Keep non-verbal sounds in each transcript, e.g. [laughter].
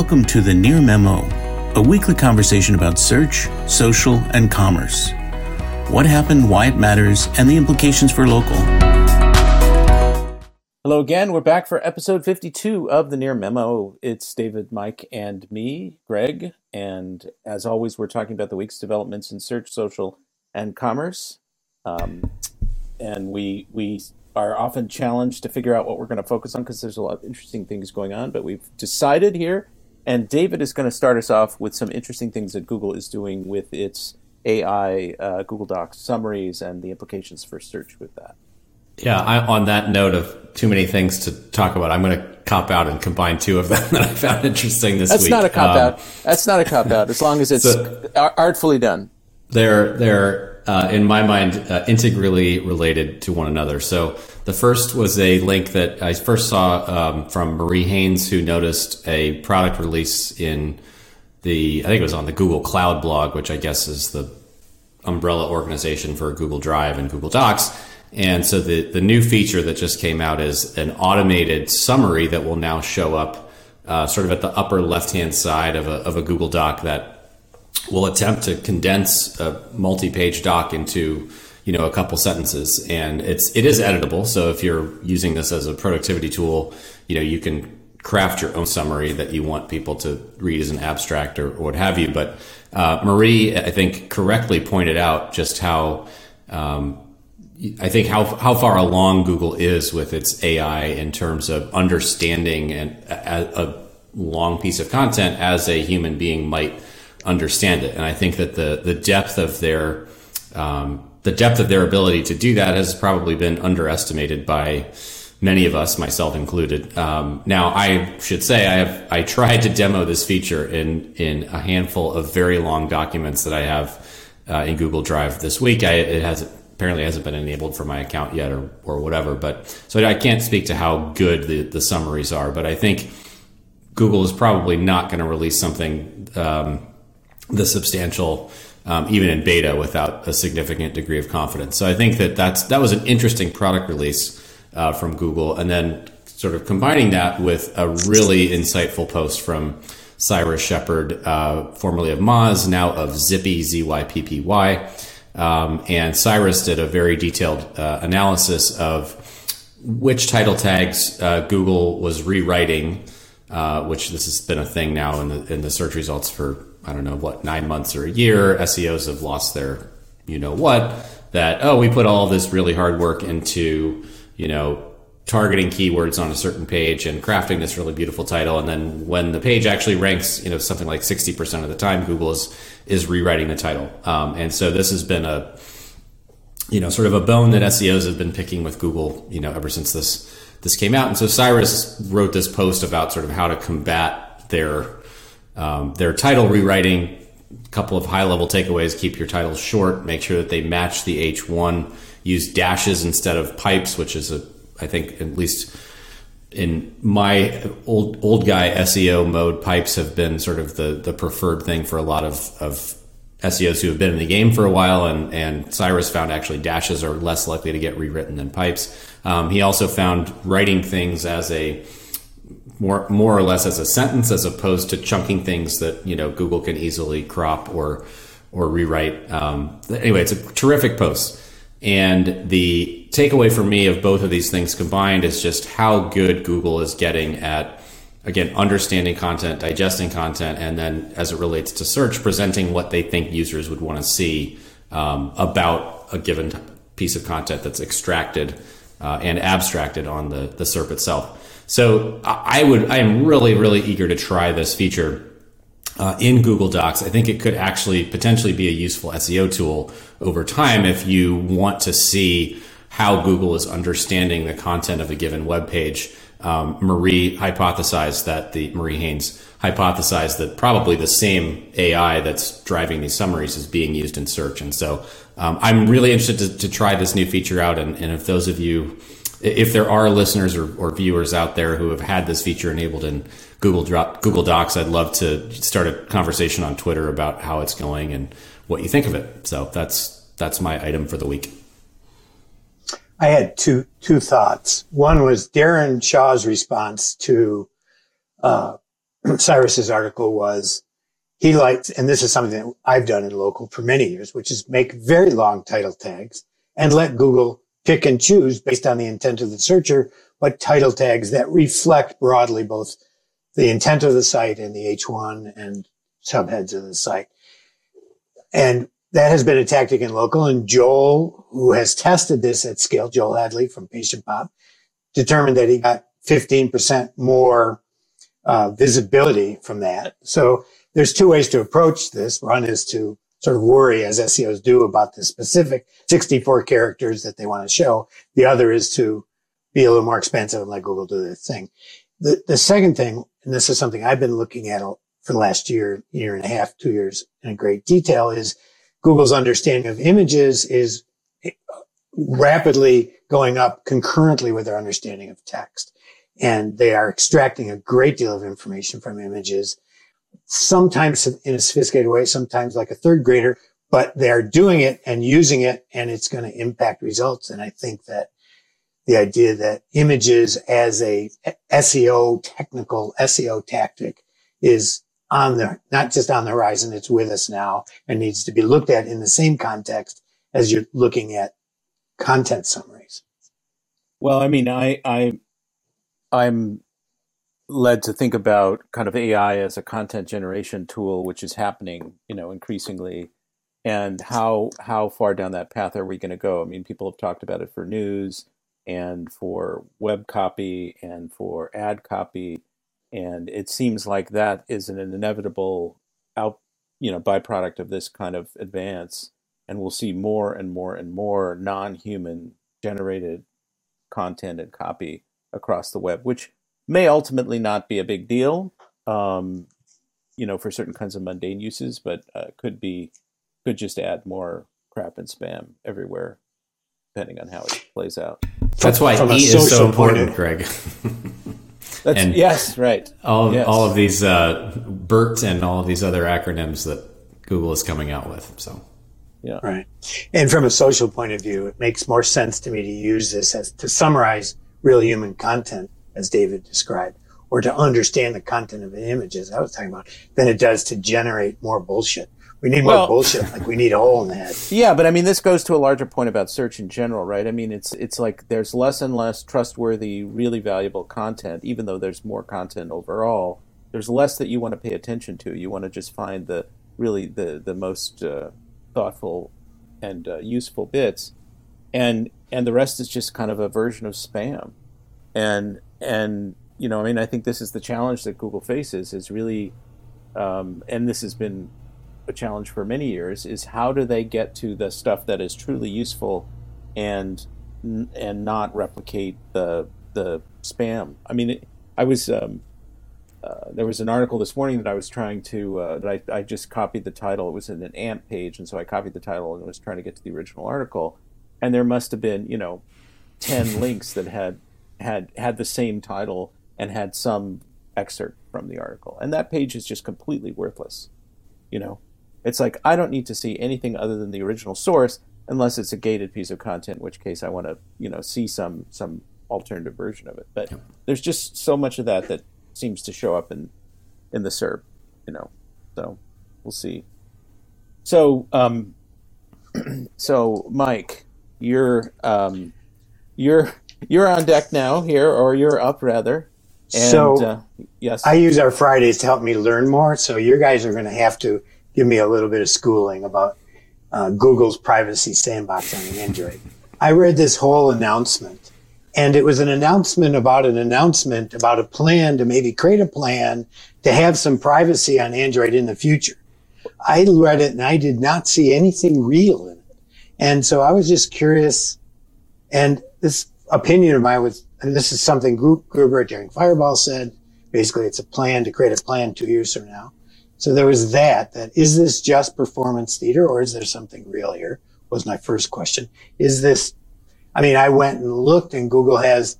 Welcome to the Near Memo, a weekly conversation about search, social, and commerce. What happened, why it matters, and the implications for local. Hello again. We're back for episode 52 of the Near Memo. It's David, Mike, and me, Greg. And as always, we're talking about the week's developments in search, social, and commerce. Um, and we we are often challenged to figure out what we're going to focus on because there's a lot of interesting things going on. But we've decided here, and David is going to start us off with some interesting things that Google is doing with its AI uh, Google Docs summaries and the implications for search with that. Yeah, I, on that note of too many things to talk about, I'm going to cop out and combine two of them [laughs] that I found interesting this That's week. not a cop Um, out. That's not a cop out. As long as it's So- artfully done. they're they're uh, in my mind uh, integrally related to one another. So the first was a link that I first saw um, from Marie Haynes, who noticed a product release in the I think it was on the Google Cloud blog, which I guess is the umbrella organization for Google Drive and Google Docs. And so the, the new feature that just came out is an automated summary that will now show up uh, sort of at the upper left hand side of a, of a Google Doc that will attempt to condense a multi-page doc into you know a couple sentences. And it's it is editable. So if you're using this as a productivity tool you know you can craft your own summary that you want people to read as an abstract or, or what have you. But uh, marie i think correctly pointed out just how um, I think how how far along Google is with its AI in terms of understanding and a, a long piece of content as a human being might understand it, and I think that the the depth of their um, the depth of their ability to do that has probably been underestimated by many of us, myself included. Um, now, I should say I have I tried to demo this feature in in a handful of very long documents that I have uh, in Google Drive this week. I, it has apparently hasn't been enabled for my account yet, or or whatever. But so I can't speak to how good the the summaries are. But I think Google is probably not going to release something um, this substantial. Um, even in beta, without a significant degree of confidence, so I think that that's that was an interesting product release uh, from Google, and then sort of combining that with a really insightful post from Cyrus Shepard, uh, formerly of Moz, now of Zyppy, Z Y P P Y. Um, and Cyrus did a very detailed uh, analysis of which title tags uh, Google was rewriting, uh, which this has been a thing now in the, in the search results for, I don't know, what, nine months or a year. SEOs have lost their you know what, that, oh, we put all this really hard work into, you know, targeting keywords on a certain page and crafting this really beautiful title and then when the page actually ranks you know something like 60% of the time google is is rewriting the title um, and so this has been a you know sort of a bone that seos have been picking with google you know ever since this this came out and so cyrus wrote this post about sort of how to combat their um, their title rewriting a couple of high level takeaways keep your titles short make sure that they match the h1 use dashes instead of pipes which is a I think at least in my old old guy SEO mode, pipes have been sort of the the preferred thing for a lot of, of SEOs who have been in the game for a while, and and Cyrus found actually dashes are less likely to get rewritten than pipes. Um, he also found writing things as a more more or less as a sentence as opposed to chunking things that you know Google can easily crop or or rewrite. Um, anyway, it's a terrific post. And the takeaway for me of both of these things combined is just how good Google is getting at, again, understanding content, digesting content, and then as it relates to search, presenting what they think users would want to see um, about a given piece of content that's extracted uh, and abstracted on the, the SERP itself. So I would, I am really, really eager to try this feature uh, in Google Docs. I think it could actually potentially be a useful SEO tool over time if you want to see how Google is understanding the content of a given web page. Um, Marie hypothesized that the Marie Haynes hypothesized that probably the same AI that's driving these summaries is being used in search. And so um, I'm really interested to, to, try this new feature out. And, and if those of you if there are listeners or, or, viewers out there who have had this feature enabled in Google Google Docs, I'd love to start a conversation on Twitter about how it's going and what you think of it. So that's that's my item for the week. I had two two thoughts. One was Darren Shaw's response to uh, [clears throat] Cyrus's article was he liked, and this is something that I've done in local for many years, which is make very long title tags and let Google pick and choose based on the intent of the searcher, what title tags that reflect broadly both the intent of the site and the H1 and subheads of the site. And that has been a tactic in local. And Joel, who has tested this at scale, Joel Headley from PatientPop, determined that he got 15% more uh, visibility from that. So there's two ways to approach this. One is to sort of worry as SEOs do about the specific 64 characters that they want to show. The other is to be a little more expensive and let Google do their thing. The, the second thing, and this is something I've been looking at for the last year, year and a half, two years in great detail is Google's understanding of images is eh, rapidly going up concurrently with their understanding of text. And they are extracting a great deal of information from images, sometimes in a sophisticated way, sometimes like a third grader, but they're doing it and using it and it's going to impact results. And I think that the idea that images as a SEO technical SEO tactic is on the, not just on the horizon, it's with us now and needs to be looked at in the same context as you're looking at content summaries. Well, I mean, I, I, I'm led to think about kind of AI as a content generation tool, which is happening, you know, increasingly, and how how far down that path are we going to go? I mean, people have talked about it for news and for web copy and for ad copy. And it seems like that is an inevitable out you know byproduct of this kind of advance. And we'll see more and more and more non-human generated content and copy across the web which may ultimately not be a big deal um, you know for certain kinds of mundane uses but uh, could be could just add more crap and spam everywhere depending on how it plays out that's why e is so important greg [laughs] That's, and yes, right. All of, yes. all of these uh, BERT and all of these other acronyms that Google is coming out with. So, yeah, right. And from a social point of view, it makes more sense to me to use this as to summarize real human content, as David described, or to understand the content of the images I was talking about, than it does to generate more bullshit. We need more well, bullshit. Like we need a hole in the head. [laughs] Yeah, but I mean, this goes to a larger point about search in general, right? I mean, it's it's like there's less and less trustworthy, really valuable content, even though there's more content overall. There's less that you want to pay attention to. You want to just find the really the the most uh, thoughtful and uh, useful bits, and and the rest is just kind of a version of spam, and and you know, I mean, I think this is the challenge that Google faces is really, um, and this has been a challenge for many years is how do they get to the stuff that is truly useful and and not replicate the the spam. I mean, it, I was um, uh, there was an article this morning that I was trying to uh, that I, I just copied the title. It was in an AMP page, and so I copied the title and was trying to get to the original article. And there must have been you know ten [laughs] links that had had had the same title and had some excerpt from the article, and that page is just completely worthless. You know, it's like I don't need to see anything other than the original source unless it's a gated piece of content, in which case I want to, you know, see some some alternative version of it. But there's just so much of that that seems to show up in in the SERP, you know. So we'll see. So um [clears throat] so Mike, you're um you're you're on deck now here or you're up rather. And, so uh, yes, I use our Fridays to help me learn more. So you guys are going to have to give me a little bit of schooling about uh, Google's privacy sandbox on Android. I read this whole announcement, and it was an announcement about an announcement about a plan to maybe create a plan to have some privacy on Android in the future. I read it and I did not see anything real in it. And so I was just curious. And this opinion of mine was, and this is something Gruber at Daring Fireball said. Basically, it's a plan to create a plan two years from now. So there was that, that is this just performance theater or is there something real here? Was my first question. Is this, I mean, I went and looked and Google has,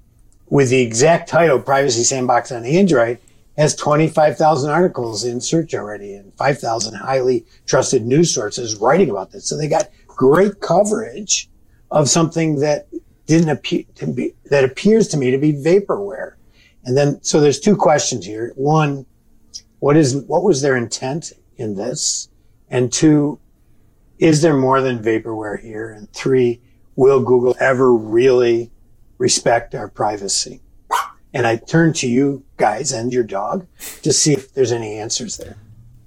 with the exact title, Privacy Sandbox on Android, has 25,000 articles in search already and 5,000 highly trusted news sources writing about this. So they got great coverage of something that didn't appear to be, that appears to me to be vaporware. And then, so there's two questions here. One, what is what was their intent in this? And two, is there more than vaporware here? And three, will Google ever really respect our privacy? And I turn to you guys and your dog to see if there's any answers there.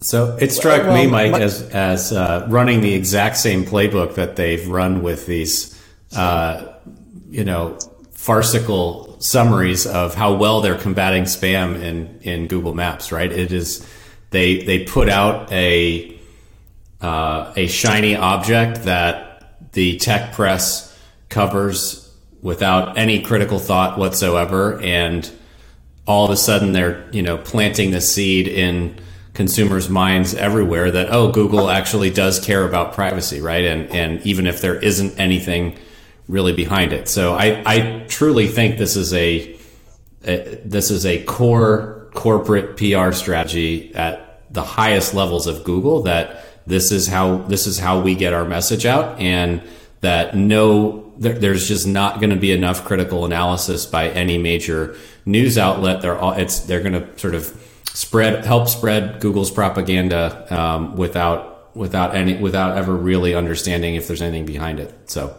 So it struck well, me, Mike, my, as as uh, running the exact same playbook that they've run with these, uh, you know, farcical summaries of how well they're combating spam in in Google Maps. Right? It is they they put out a uh, a shiny object that the tech press covers without any critical thought whatsoever, and all of a sudden they're you know planting the seed in consumers' minds everywhere that oh Google actually does care about privacy, right? And and even if there isn't anything really behind it, so I I truly think this is a, a this is a core corporate PR strategy at the highest levels of Google that this is how this is how we get our message out and that no there, there's just not going to be enough critical analysis by any major news outlet they're all it's they're going to sort of spread help spread Google's propaganda um, without without any without ever really understanding if there's anything behind it. So.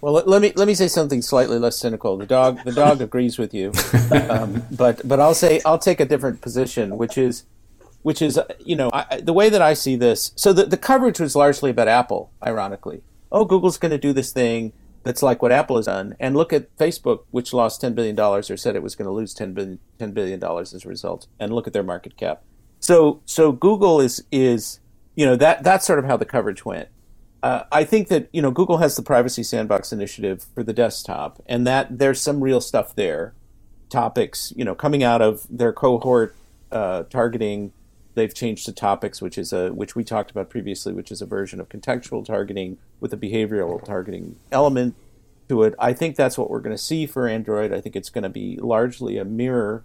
Well, let, let me let me say something slightly less cynical. The dog the dog [laughs] agrees with you, um, but but I'll say I'll take a different position, which is which is you know I, the way that I see this. So the the coverage was largely about Apple, ironically. Oh, Google's going to do this thing that's like what Apple has done. And look at Facebook, which lost $10 billion or said it was going to lose $10 billion, $10 billion as a result. And look at their market cap. So, so Google is, is, you know, that, that's sort of how the coverage went. Uh, I think that, you know, Google has the privacy sandbox initiative for the desktop and that there's some real stuff there. Topics, you know, coming out of their cohort uh, targeting they've changed to topics, which is a which we talked about previously, which is a version of contextual targeting with a behavioral targeting element to it. I think that's what we're going to see for Android. I think it's going to be largely a mirror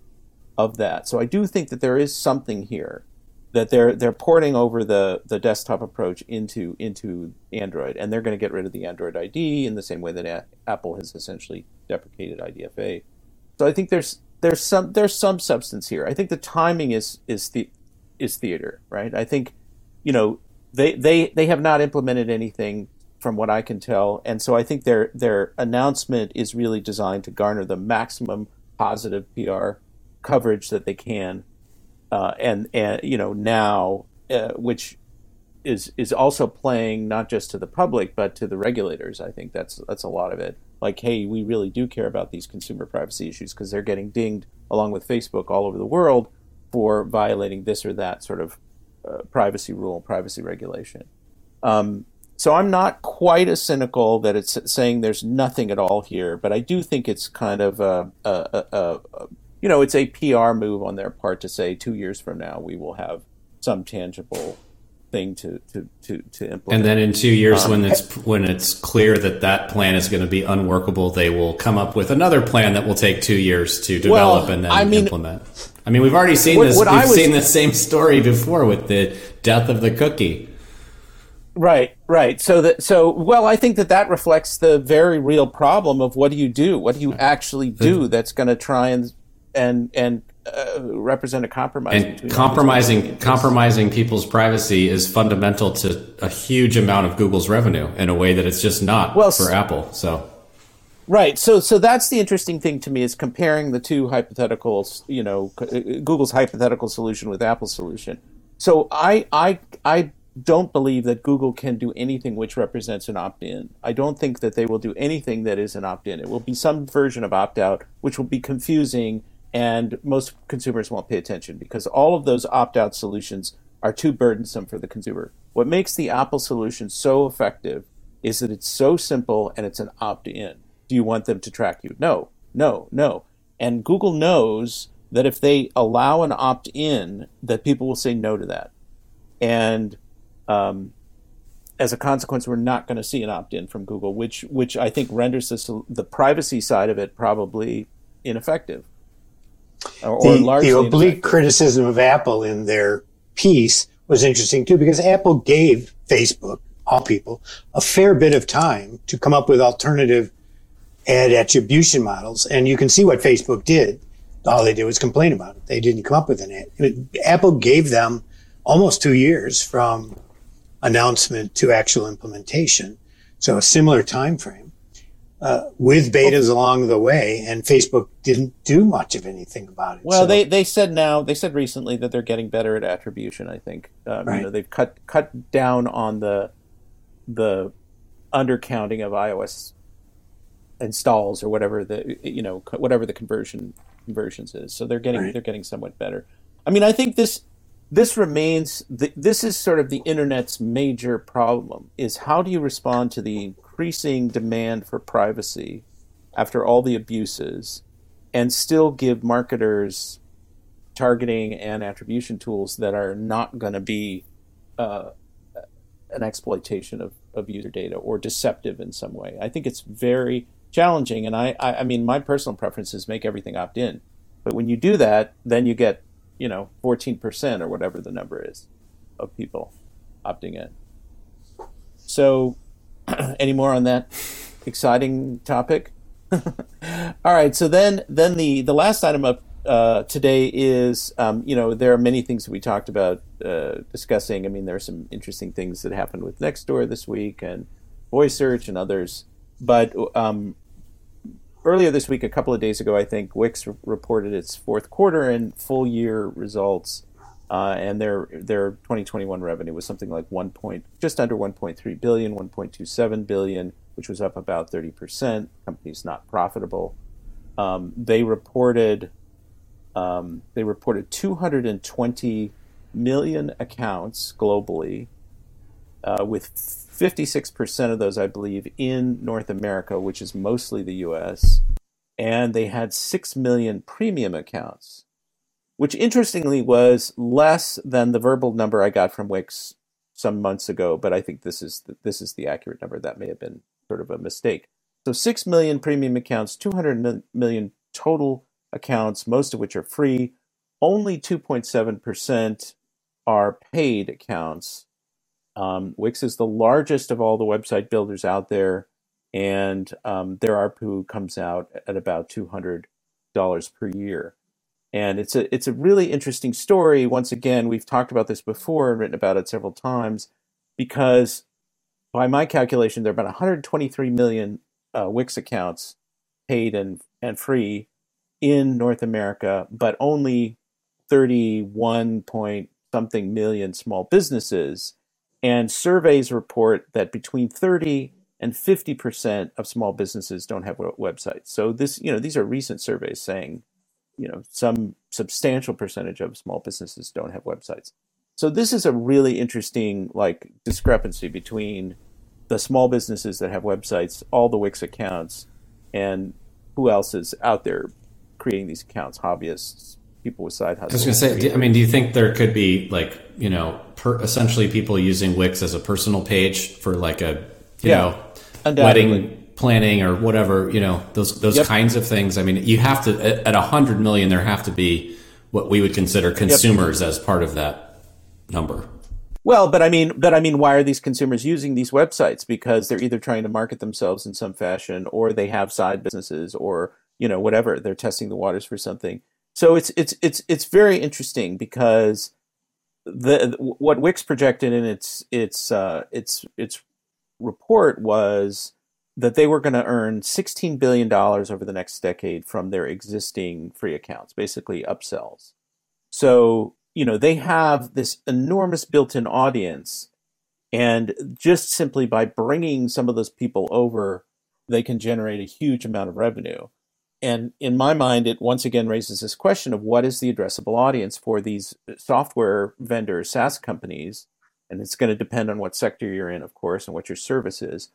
of that. So I do think that there is something here that they're they're porting over the the desktop approach into into Android, and they're going to get rid of the Android ID in the same way that a- Apple has essentially deprecated IDFA. So I think there's there's some there's some substance here. I think the timing is is the is theater, right? I think, you know, they they they have not implemented anything from what I can tell, and so I think their their announcement is really designed to garner the maximum positive PR coverage that they can, uh, and and you know now, uh, which is is also playing not just to the public but to the regulators. I think that's that's a lot of it. Like, hey, we really do care about these consumer privacy issues because they're getting dinged along with Facebook all over the world for violating this or that sort of uh, privacy rule, privacy regulation. Um, so I'm not quite as cynical that it's saying there's nothing at all here, but I do think it's kind of a, a, a, a you know, it's a PR move on their part to say two years from now we will have some tangible thing to to to, to implement. And then in two years, um, when it's when it's clear that that plan is going to be unworkable, they will come up with another plan that will take two years to develop well, and then I mean, implement. I mean, we've already seen what, this. What we've was, seen the same story before with the death of the cookie. Right, right. So that so well, I think that that reflects the very real problem of what do you do? What do you actually do that's going to try and and and uh, represent a compromise. And compromising compromising people's privacy is fundamental to a huge amount of Google's revenue in a way that it's just not well, for Apple. So. Right. So so that's the interesting thing to me is comparing the two hypotheticals, you know, uh, Google's hypothetical solution with Apple's solution. So I I I don't believe that Google can do anything which represents an opt-in. I don't think that they will do anything that is an opt-in. It will be some version of opt-out which will be confusing and most consumers won't pay attention because all of those opt-out solutions are too burdensome for the consumer. What makes the Apple solution so effective is that it's so simple and it's an opt-in. Do you want them to track you? No, no, no. And Google knows that if they allow an opt-in, that people will say no to that. And um, as a consequence, we're not going to see an opt-in from Google, which which I think renders this, the privacy side of it probably ineffective. Or, the, the oblique criticism of Apple in their piece was interesting too, because Apple gave Facebook, all people, a fair bit of time to come up with alternative ad attribution models. And you can see what Facebook did. all they did was complain about it. They didn't come up with an ad. Apple gave them almost two years from announcement to actual implementation. So a similar time frame. Uh, with betas along the way, and Facebook didn't do much of anything about it. Well, so. they, they said now they said recently that they're getting better at attribution. I think um, right. you know they've cut cut down on the the undercounting of iOS installs or whatever the you know whatever the conversion conversions is. So they're getting right. they're getting somewhat better. I mean, I think this this remains the, this is sort of the internet's major problem is how do you respond to the increasing demand for privacy after all the abuses and still give marketers targeting and attribution tools that are not going to be uh, an exploitation of, of user data or deceptive in some way. I think it's very challenging. And I, I, I mean, my personal preference is make everything opt in. But when you do that, then you get, you know, 14% or whatever the number is of people opting in. So [clears throat] any more on that exciting topic? [laughs] All right. So then, then the the last item up uh, today is, um, you know, there are many things that we talked about uh, discussing. I mean, there are some interesting things that happened with Nextdoor this week and Voice Search and others. But um, earlier this week, a couple of days ago, I think Wix reported its fourth quarter and full year results uh, and their their 2021 revenue was something like one point just under 1.3 billion, 1.27 billion, which was up about 30 percent. Company's not profitable. Um, they reported um, they reported 220 million accounts globally, uh, with 56 percent of those, I believe, in North America, which is mostly the U.S. And they had six million premium accounts which interestingly was less than the verbal number I got from Wix some months ago. But I think this is the, this is the accurate number. That may have been sort of a mistake. So six million premium accounts, 200 million total accounts, most of which are free. Only 2.7 percent are paid accounts. Um, Wix is the largest of all the website builders out there, and um, their ARPU comes out at about $200 per year and it's a it's a really interesting story. Once again, we've talked about this before and written about it several times, because by my calculation, there are about 123 million uh, Wix accounts paid and and free in North America, but only 31 point something million small businesses. And surveys report that between 30 and 50% of small businesses don't have websites. So this, you know, these are recent surveys saying you know some substantial percentage of small businesses don't have websites. So this is a really interesting like discrepancy between the small businesses that have websites all the wix accounts and who else is out there creating these accounts hobbyists people with side hustles. i was going to say i mean do you think there could be like you know per, essentially people using wix as a personal page for like a you yeah, know wedding planning or whatever, you know, those those yep. kinds of things. I mean, you have to at a hundred million, there have to be what we would consider consumers yep. as part of that number. Well, but I mean, but I mean, why are these consumers using these websites? Because they're either trying to market themselves in some fashion, or they have side businesses, or you know, whatever. They're testing the waters for something. So it's it's it's it's very interesting because the what Wix projected in its its uh, its its report was that they were going to earn $16 billion over the next decade from their existing free accounts, basically upsells. So, you know, they have this enormous built in audience. And just simply by bringing some of those people over, they can generate a huge amount of revenue. And in my mind, it once again raises this question of what is the addressable audience for these software vendors, SaaS companies? And it's going to depend on what sector you're in, of course, and what your service is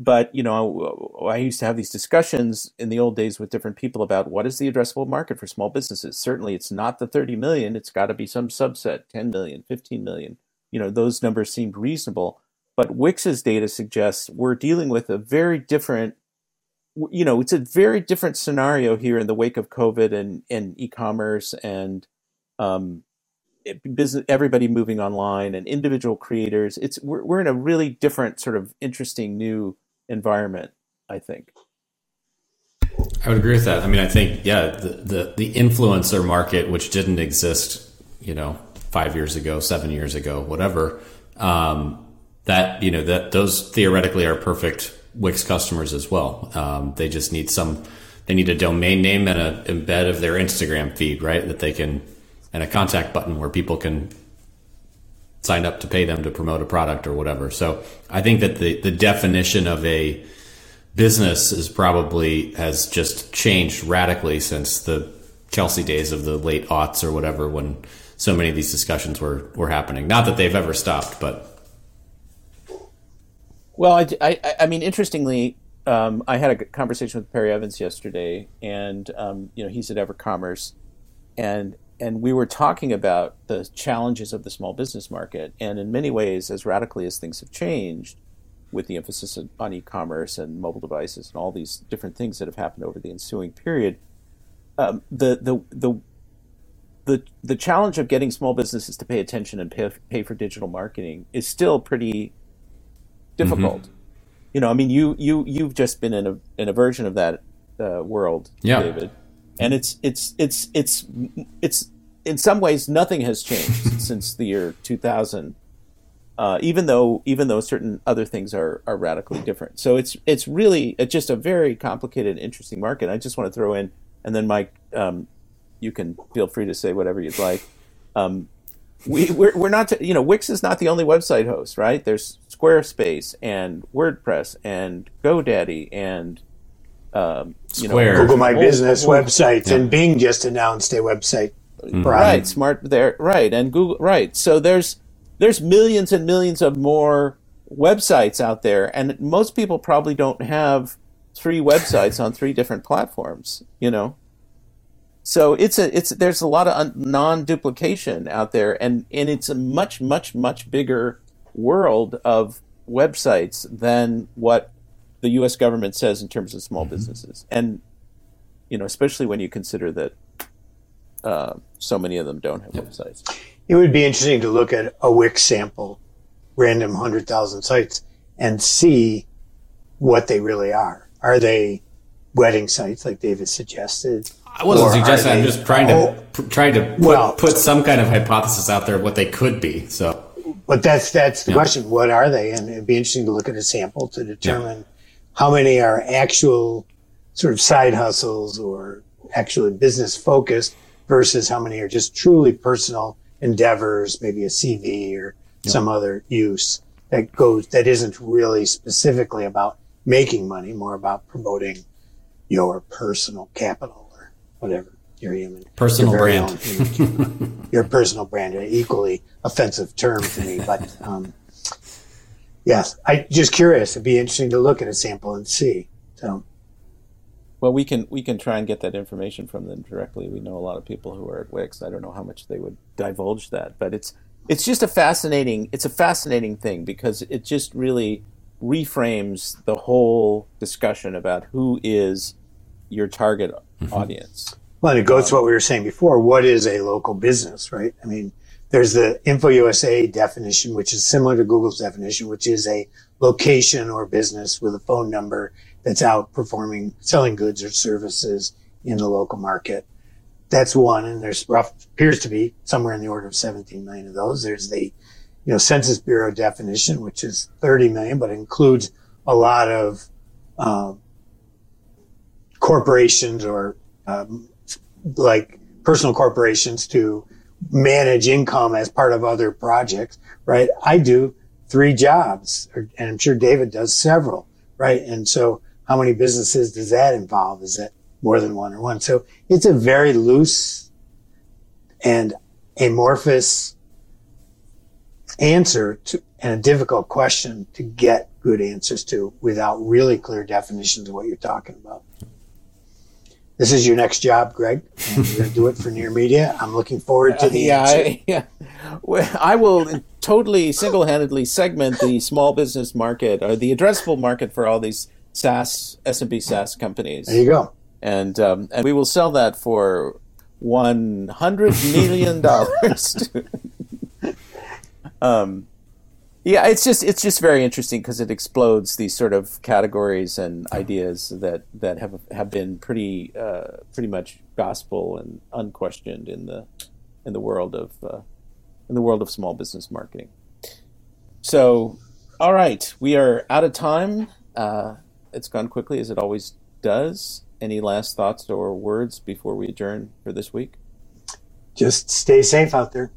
but you know i used to have these discussions in the old days with different people about what is the addressable market for small businesses. Certainly it's not the 30 million. It's got to be some subset 10 million 15 million. You know those numbers seemed reasonable. But wix's data suggests we're dealing with a very different you know it's a very different scenario here in the wake of covid and and e-commerce and um, business everybody moving online and individual creators. It's we're, we're in a really different sort of interesting new environment, I think. I would agree with that. I mean, I think yeah, the, the the influencer market, which didn't exist, you know, five years ago, seven years ago, whatever. Um, that you know that those theoretically are perfect Wix customers as well. Um, they just need some. They need a domain name and a embed of their Instagram feed, right? That they can, and a contact button where people can sign up to pay them to promote a product or whatever. So I think that the the definition of a business is probably has just changed radically since the Kelsey days of the late aughts or whatever when so many of these discussions were were happening. Not that they've ever stopped, but well, I, I, I mean, interestingly, um, I had a conversation with Perry Evans yesterday, and um, you know he's at EverCommerce, and and we were talking about the challenges of the small business market, and in many ways, as radically as things have changed, with the emphasis on e-commerce and mobile devices and all these different things that have happened over the ensuing period, um, the the the the the challenge of getting small businesses to pay attention and pay, pay for digital marketing is still pretty difficult. Mm-hmm. You know, I mean, you you you've just been in a in a version of that uh, world, yeah. David, and it's it's it's it's it's in some ways nothing has changed [laughs] since the year 2000. Uh, even though even though certain other things are are radically different, so it's it's really it's just a very complicated, interesting market. I just want to throw in, and then Mike, um, you can feel free to say whatever you'd like. Um, we we're, we're not to, you know Wix is not the only website host, right? There's Squarespace and WordPress and GoDaddy and um, you know, Google My Business websites yeah. and Bing just announced a website. Mm-hmm. Right, smart there, right, and Google, right. So there's there's millions and millions of more websites out there, and most people probably don't have three websites on three different platforms. You know, so it's a it's there's a lot of non duplication out there, and and it's a much much much bigger world of websites than what the U.S. government says in terms of small mm-hmm. businesses, and you know, especially when you consider that uh, so many of them don't have websites. It would be interesting to look at a Wix sample, random hundred thousand sites, and see what they really are. Are they wedding sites like David suggested? I wasn't suggesting. I'm just trying to oh, trying to put, well, put some kind of hypothesis out there of what they could be. So but that's that's the yeah. question. What are they? And it'd be interesting to look at a sample to determine yeah. How many are actual sort of side hustles or actually business focused versus how many are just truly personal endeavors, maybe a CV or yeah. some other use that goes that isn't really specifically about making money, more about promoting your personal capital or whatever your human personal your brand. [laughs] your personal brand, an equally offensive term to me, but um, yes, I just curious. It'd be interesting to look at a sample and see. So, well, we can we can try and get that information from them directly. We know a lot of people who are at Wix. I don't know how much they would divulge that, but it's it's just a fascinating it's a fascinating thing because it just really reframes the whole discussion about who is your target mm-hmm. audience well, and it goes to what we were saying before. What is a local business, right? I mean, there's the InfoUSA definition, which is similar to Google's definition, which is a location or business with a phone number that's out performing, selling goods or services in the local market. That's one. And there's rough, appears to be somewhere in the order of 17 million of those. There's the, you know, Census Bureau definition, which is 30 million, but includes a lot of, uh, corporations or um, like personal corporations to manage income as part of other projects, right? I do three jobs, and I'm sure David does several, right? And so how many businesses does that involve? Is it more than one or one? So it's a very loose and amorphous answer to, and a difficult question to get good answers to without really clear definitions of what you're talking about. This is your next job, Greg. And you're going to do it for Near Media. I'm looking forward to the uh, [laughs] yeah, I, yeah. Well, I will totally single-handedly segment the small business market or the addressable market for all these SaaS SMB SaaS companies. There you go. And um, and we will sell that for one hundred million dollars. [laughs] um, Yeah, it's just it's just very interesting because it explodes these sort of categories and ideas that that have have been pretty uh, pretty much gospel and unquestioned in the in the world of uh, in the world of small business marketing. So, all right, we are out of time. Uh, it's gone quickly as it always does. Any last thoughts or words before we adjourn for this week? Just stay safe out there.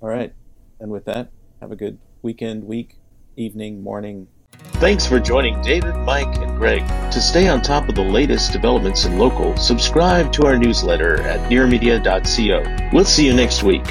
All right. And with that, have a good weekend, week, evening, morning. Thanks for joining David, Mike, and Greg. To stay on top of the latest developments in local, subscribe to our newsletter at nearmedia.co. We'll see you next week.